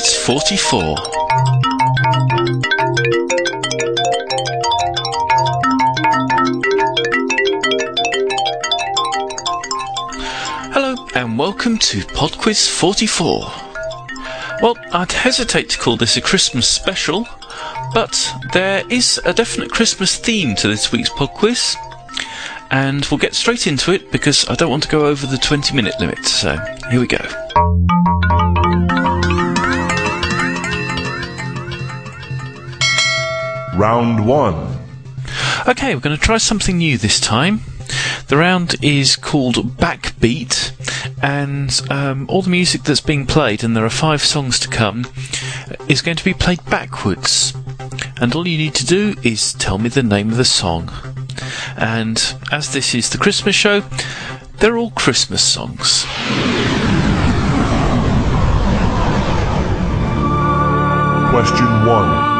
Quiz 44. Hello and welcome to Pod Quiz 44. Well, I'd hesitate to call this a Christmas special, but there is a definite Christmas theme to this week's Pod Quiz, and we'll get straight into it because I don't want to go over the 20 minute limit, so here we go. Round 1. Okay, we're going to try something new this time. The round is called Backbeat, and um, all the music that's being played, and there are five songs to come, is going to be played backwards. And all you need to do is tell me the name of the song. And as this is the Christmas show, they're all Christmas songs. Question 1.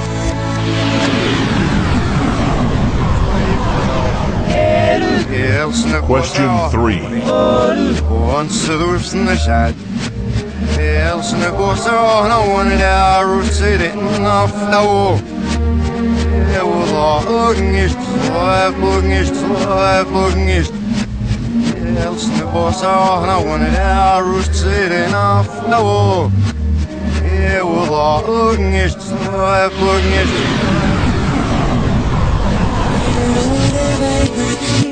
Question 3. Elsene går så noen der og sitter ofte og Jeg vil ha ungest, og jeg ungest, og jeg ungest Elsene går så noen der og sitter ofte og Jeg vil ha ungest, og jeg ungest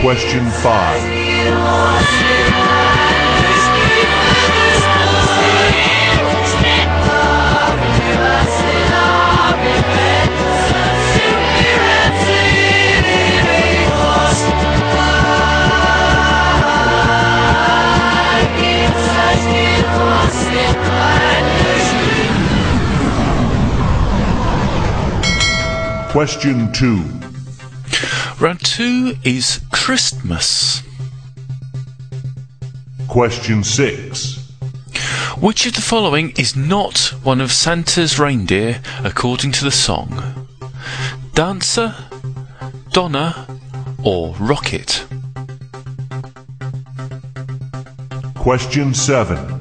Question 5. Question 2. Round two is Christmas. Question 6. Which of the following is not one of Santa's reindeer according to the song? Dancer, Donna, or Rocket? Question 7.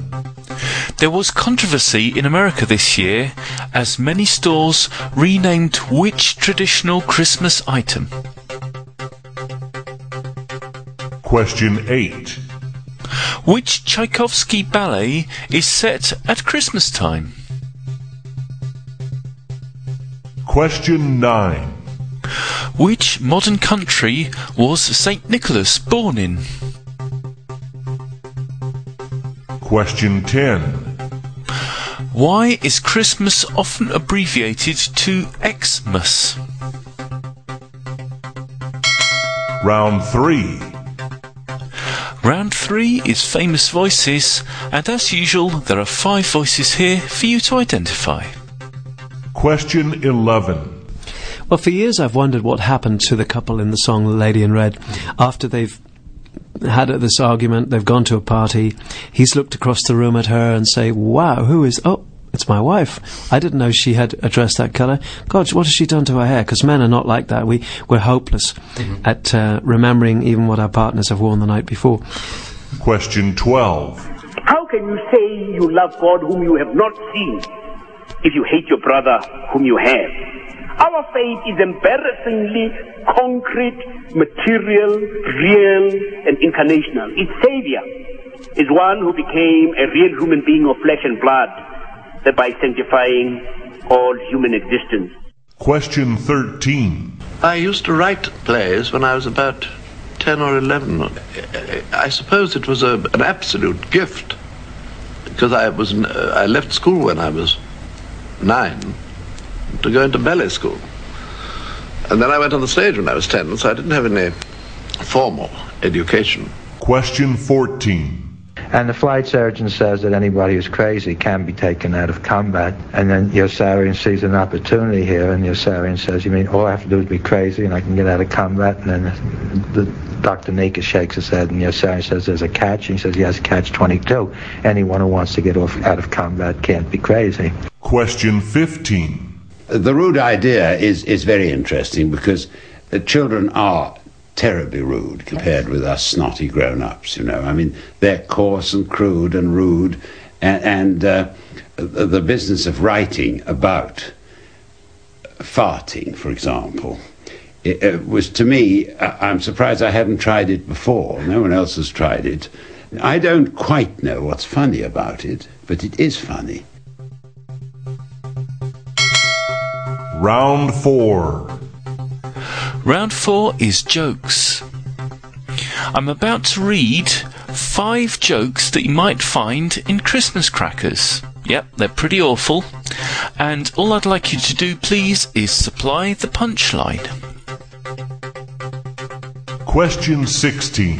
There was controversy in America this year as many stores renamed which traditional Christmas item? Question 8. Which Tchaikovsky ballet is set at Christmas time? Question 9. Which modern country was St. Nicholas born in? Question 10. Why is Christmas often abbreviated to Xmas? Round 3. Round three is famous voices, and as usual, there are five voices here for you to identify. Question 11. Well, for years I've wondered what happened to the couple in the song The Lady in Red after they've had this argument, they've gone to a party, he's looked across the room at her and say, wow, who is, oh, It's my wife. I didn't know she had a dress that colour. God, what has she done to her hair? Because men are not like that. We, we're hopeless at uh, remembering even what our partners have worn the night before. Question 12. How can you say you love God whom you have not seen if you hate your brother whom you have? Our faith is embarrassingly concrete, material, real, and incarnational. Its savior is one who became a real human being of flesh and blood, thereby sanctifying all human existence. Question 13. I used to write plays when I was about 10 or 11. I suppose it was a, an absolute gift because I was uh, I left school when I was 9 to go into ballet school. And then I went on the stage when I was 10, so I didn't have any formal education. Question 14. And the flight surgeon says that anybody who's crazy can be taken out of combat. And then Yossarian sees an opportunity here, and Yossarian says, you mean all I have to do is be crazy and I can get out of combat? And then the, Dr. Daneeka shakes his head, and Yossarian says, there's a catch. And he says, yes, catch 22. Anyone who wants to get off out of combat can't be crazy. Question 15. The rude idea is, is very interesting because the children are terribly rude compared with us snotty grown-ups. You know, I mean, they're coarse and crude and rude, and, and uh, the, business of writing about farting, for example, it, it was to me. I- I'm surprised I hadn't tried it before. No one else has tried it. I don't quite know what's funny about it, but it is funny. Round 4. Round four is jokes. I'm about to read five jokes that you might find in Christmas crackers. Yep, they're pretty awful. And all I'd like you to do, please, is supply the punchline. Question 16.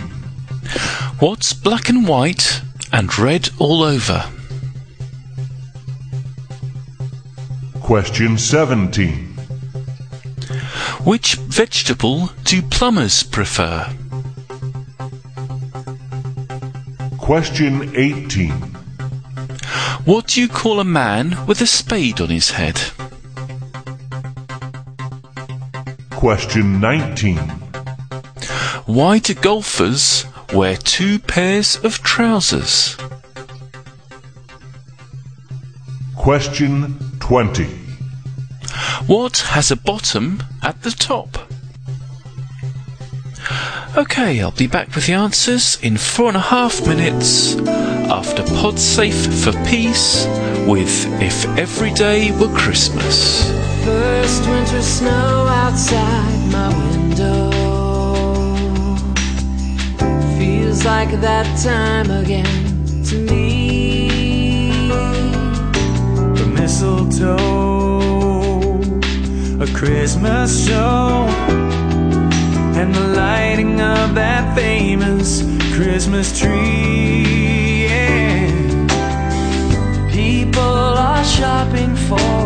What's black and white and red all over? Question 17. Which vegetable do plumbers prefer? Question 18. What do you call a man with a spade on his head? Question 19. Why do golfers wear two pairs of trousers? Question 20. What has a bottom at the top? Okay, I'll be back with the answers in four and a half minutes after Podsafe for Peace with If Every Day Were Christmas. First winter snow outside my window feels like that time again to me. The mistletoe, Christmas show, and the lighting of that famous Christmas tree. Yeah. People are shopping for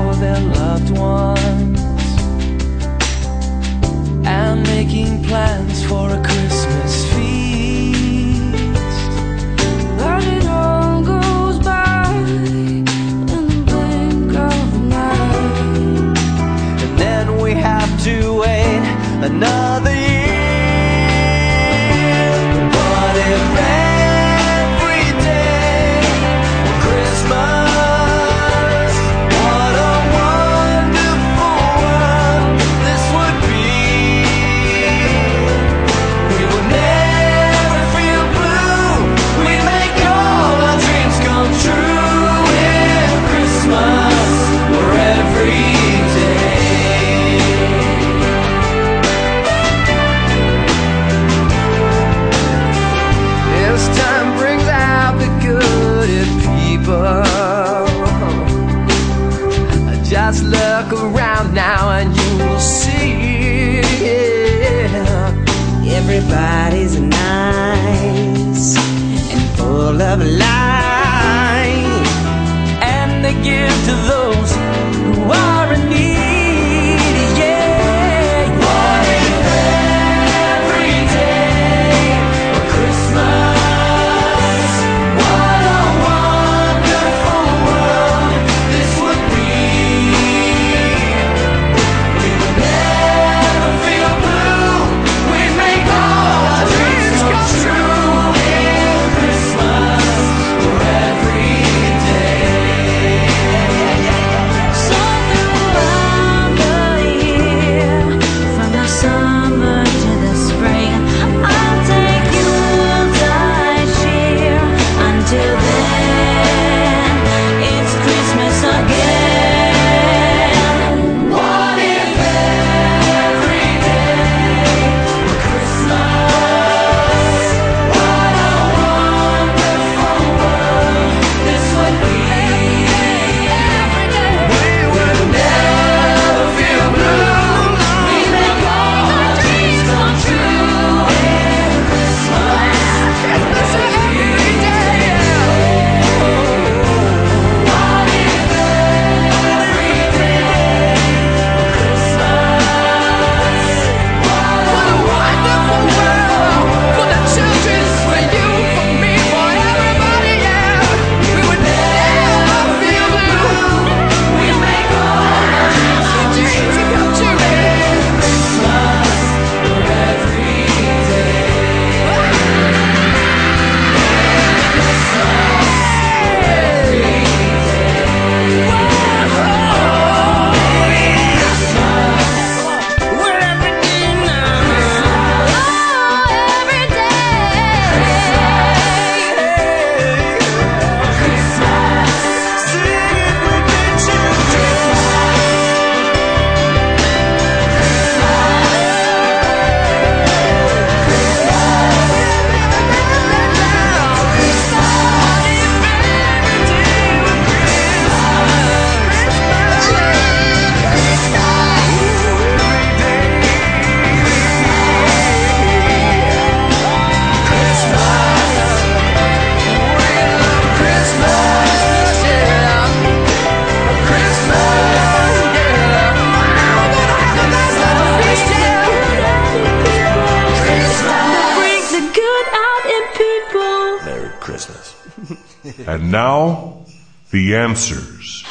answers.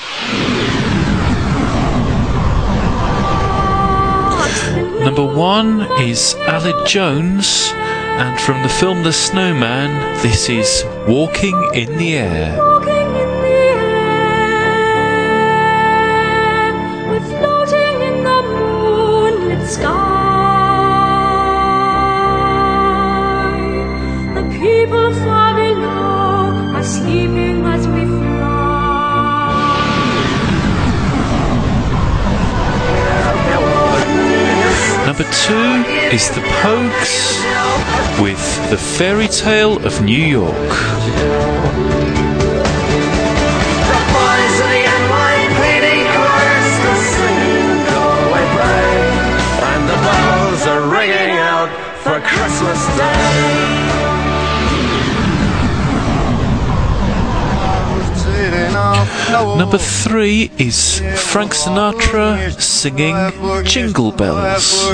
Number one is Aled Jones, and from the film The Snowman, this is Walking in the Air. Two is The Pogues with The Fairy Tale of New York. Boys of Number three is Frank Sinatra singing Jingle Bells.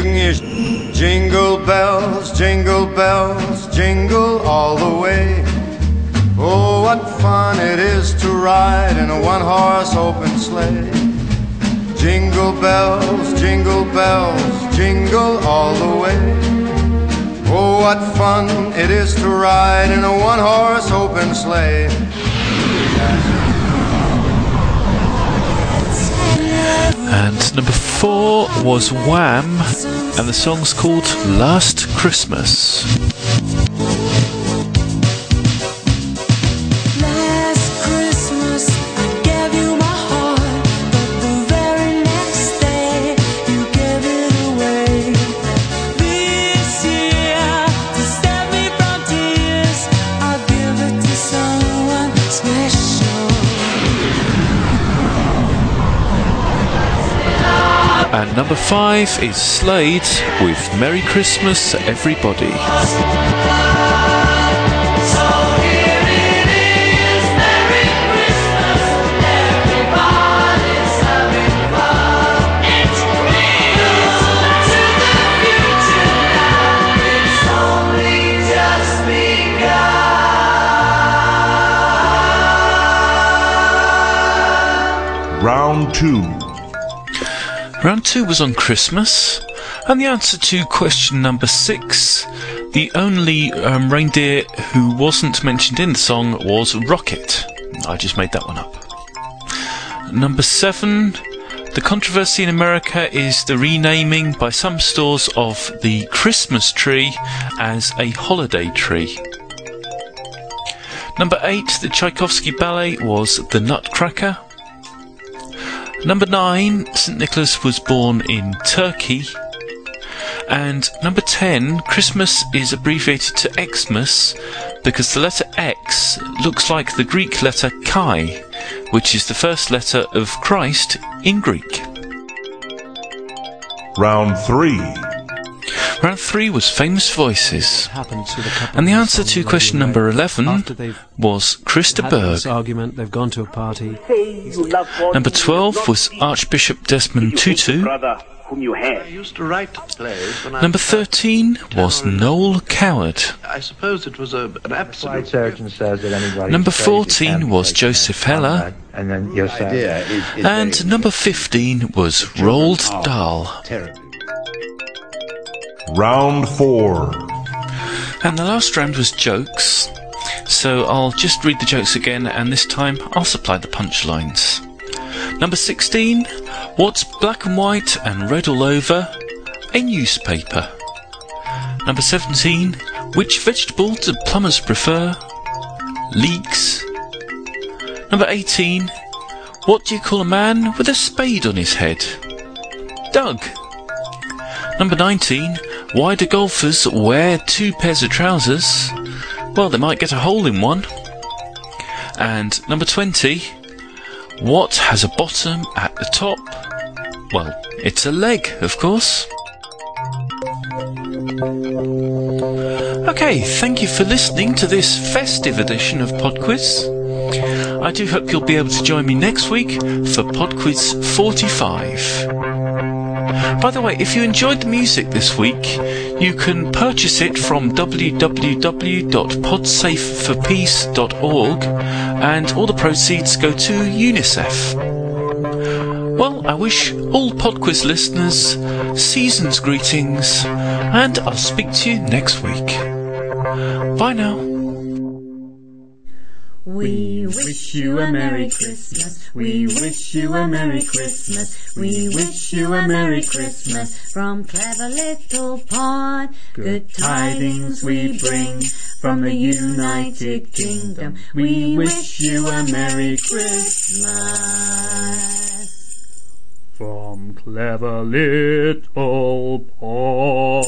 Jingle bells, jingle bells, jingle all the way. Oh, what fun it is to ride in a one horse open sleigh. Jingle bells, jingle bells, jingle all the way. Oh, what fun it is to ride in a one horse open sleigh. And number four was Wham, and the song's called Last Christmas. Number five is Slade with Merry Christmas, Everybody. Round 2. Round two was on Christmas, and the answer to question number six, the only um, reindeer who wasn't mentioned in the song was Rocket. I just made that one up. Number seven, the controversy in America is the renaming by some stores of the Christmas tree as a holiday tree. Number eight, the Tchaikovsky ballet was The Nutcracker. Number nine, St. Nicholas was born in Turkey. And number 10, Christmas is abbreviated to Xmas because the letter X looks like the Greek letter Chi, which is the first letter of Christ in Greek. Round 3. Round 3 was famous voices. Happens with a couple And the answer to question number 11 was Chris de Burgh. argument, they've gone to a party. Say you love God Number whom you have 12 was. Archbishop Desmond If you hate the Tutu. whom you I used to write plays when I Number was 13 was 10 or 11. Noel Coward. I suppose it was a, an Flight absolute surgeon says that. Number 14 was taken out of Joseph Heller. And then you're idea is, is And number 15 was Children Roald are Dahl. Round 4. And the last round was jokes. So I'll just read the jokes again, and this time I'll supply the punchlines. Number 16. What's black and white and red all over? A newspaper. Number 17. Which vegetable do plumbers prefer? Leeks. Number 18. What do you call a man with a spade on his head? Doug. Number 19. Why do golfers wear two pairs of trousers? Well, they might get a hole in one. And number 20. What has a bottom at the top? Well, it's a leg, of course. Okay, thank you for listening to this festive edition of Podquiz. I do hope you'll be able to join me next week for Podquiz 45. By the way, if you enjoyed the music this week, you can purchase it from www.podsafeforpeace.org and all the proceeds go to UNICEF. Well, I wish all Podquiz listeners season's greetings, and I'll speak to you next week. Bye now. We wish you a Merry Christmas. We wish you a Merry Christmas. We wish you a Merry Christmas from clever little pod. Good tidings we bring from the United Kingdom. We wish you a Merry Christmas. From clever little pod.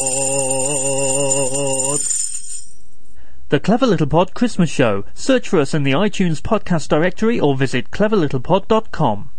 The Clever Little Pod Christmas Show. Search for us in the iTunes podcast directory or visit cleverlittlepod.com.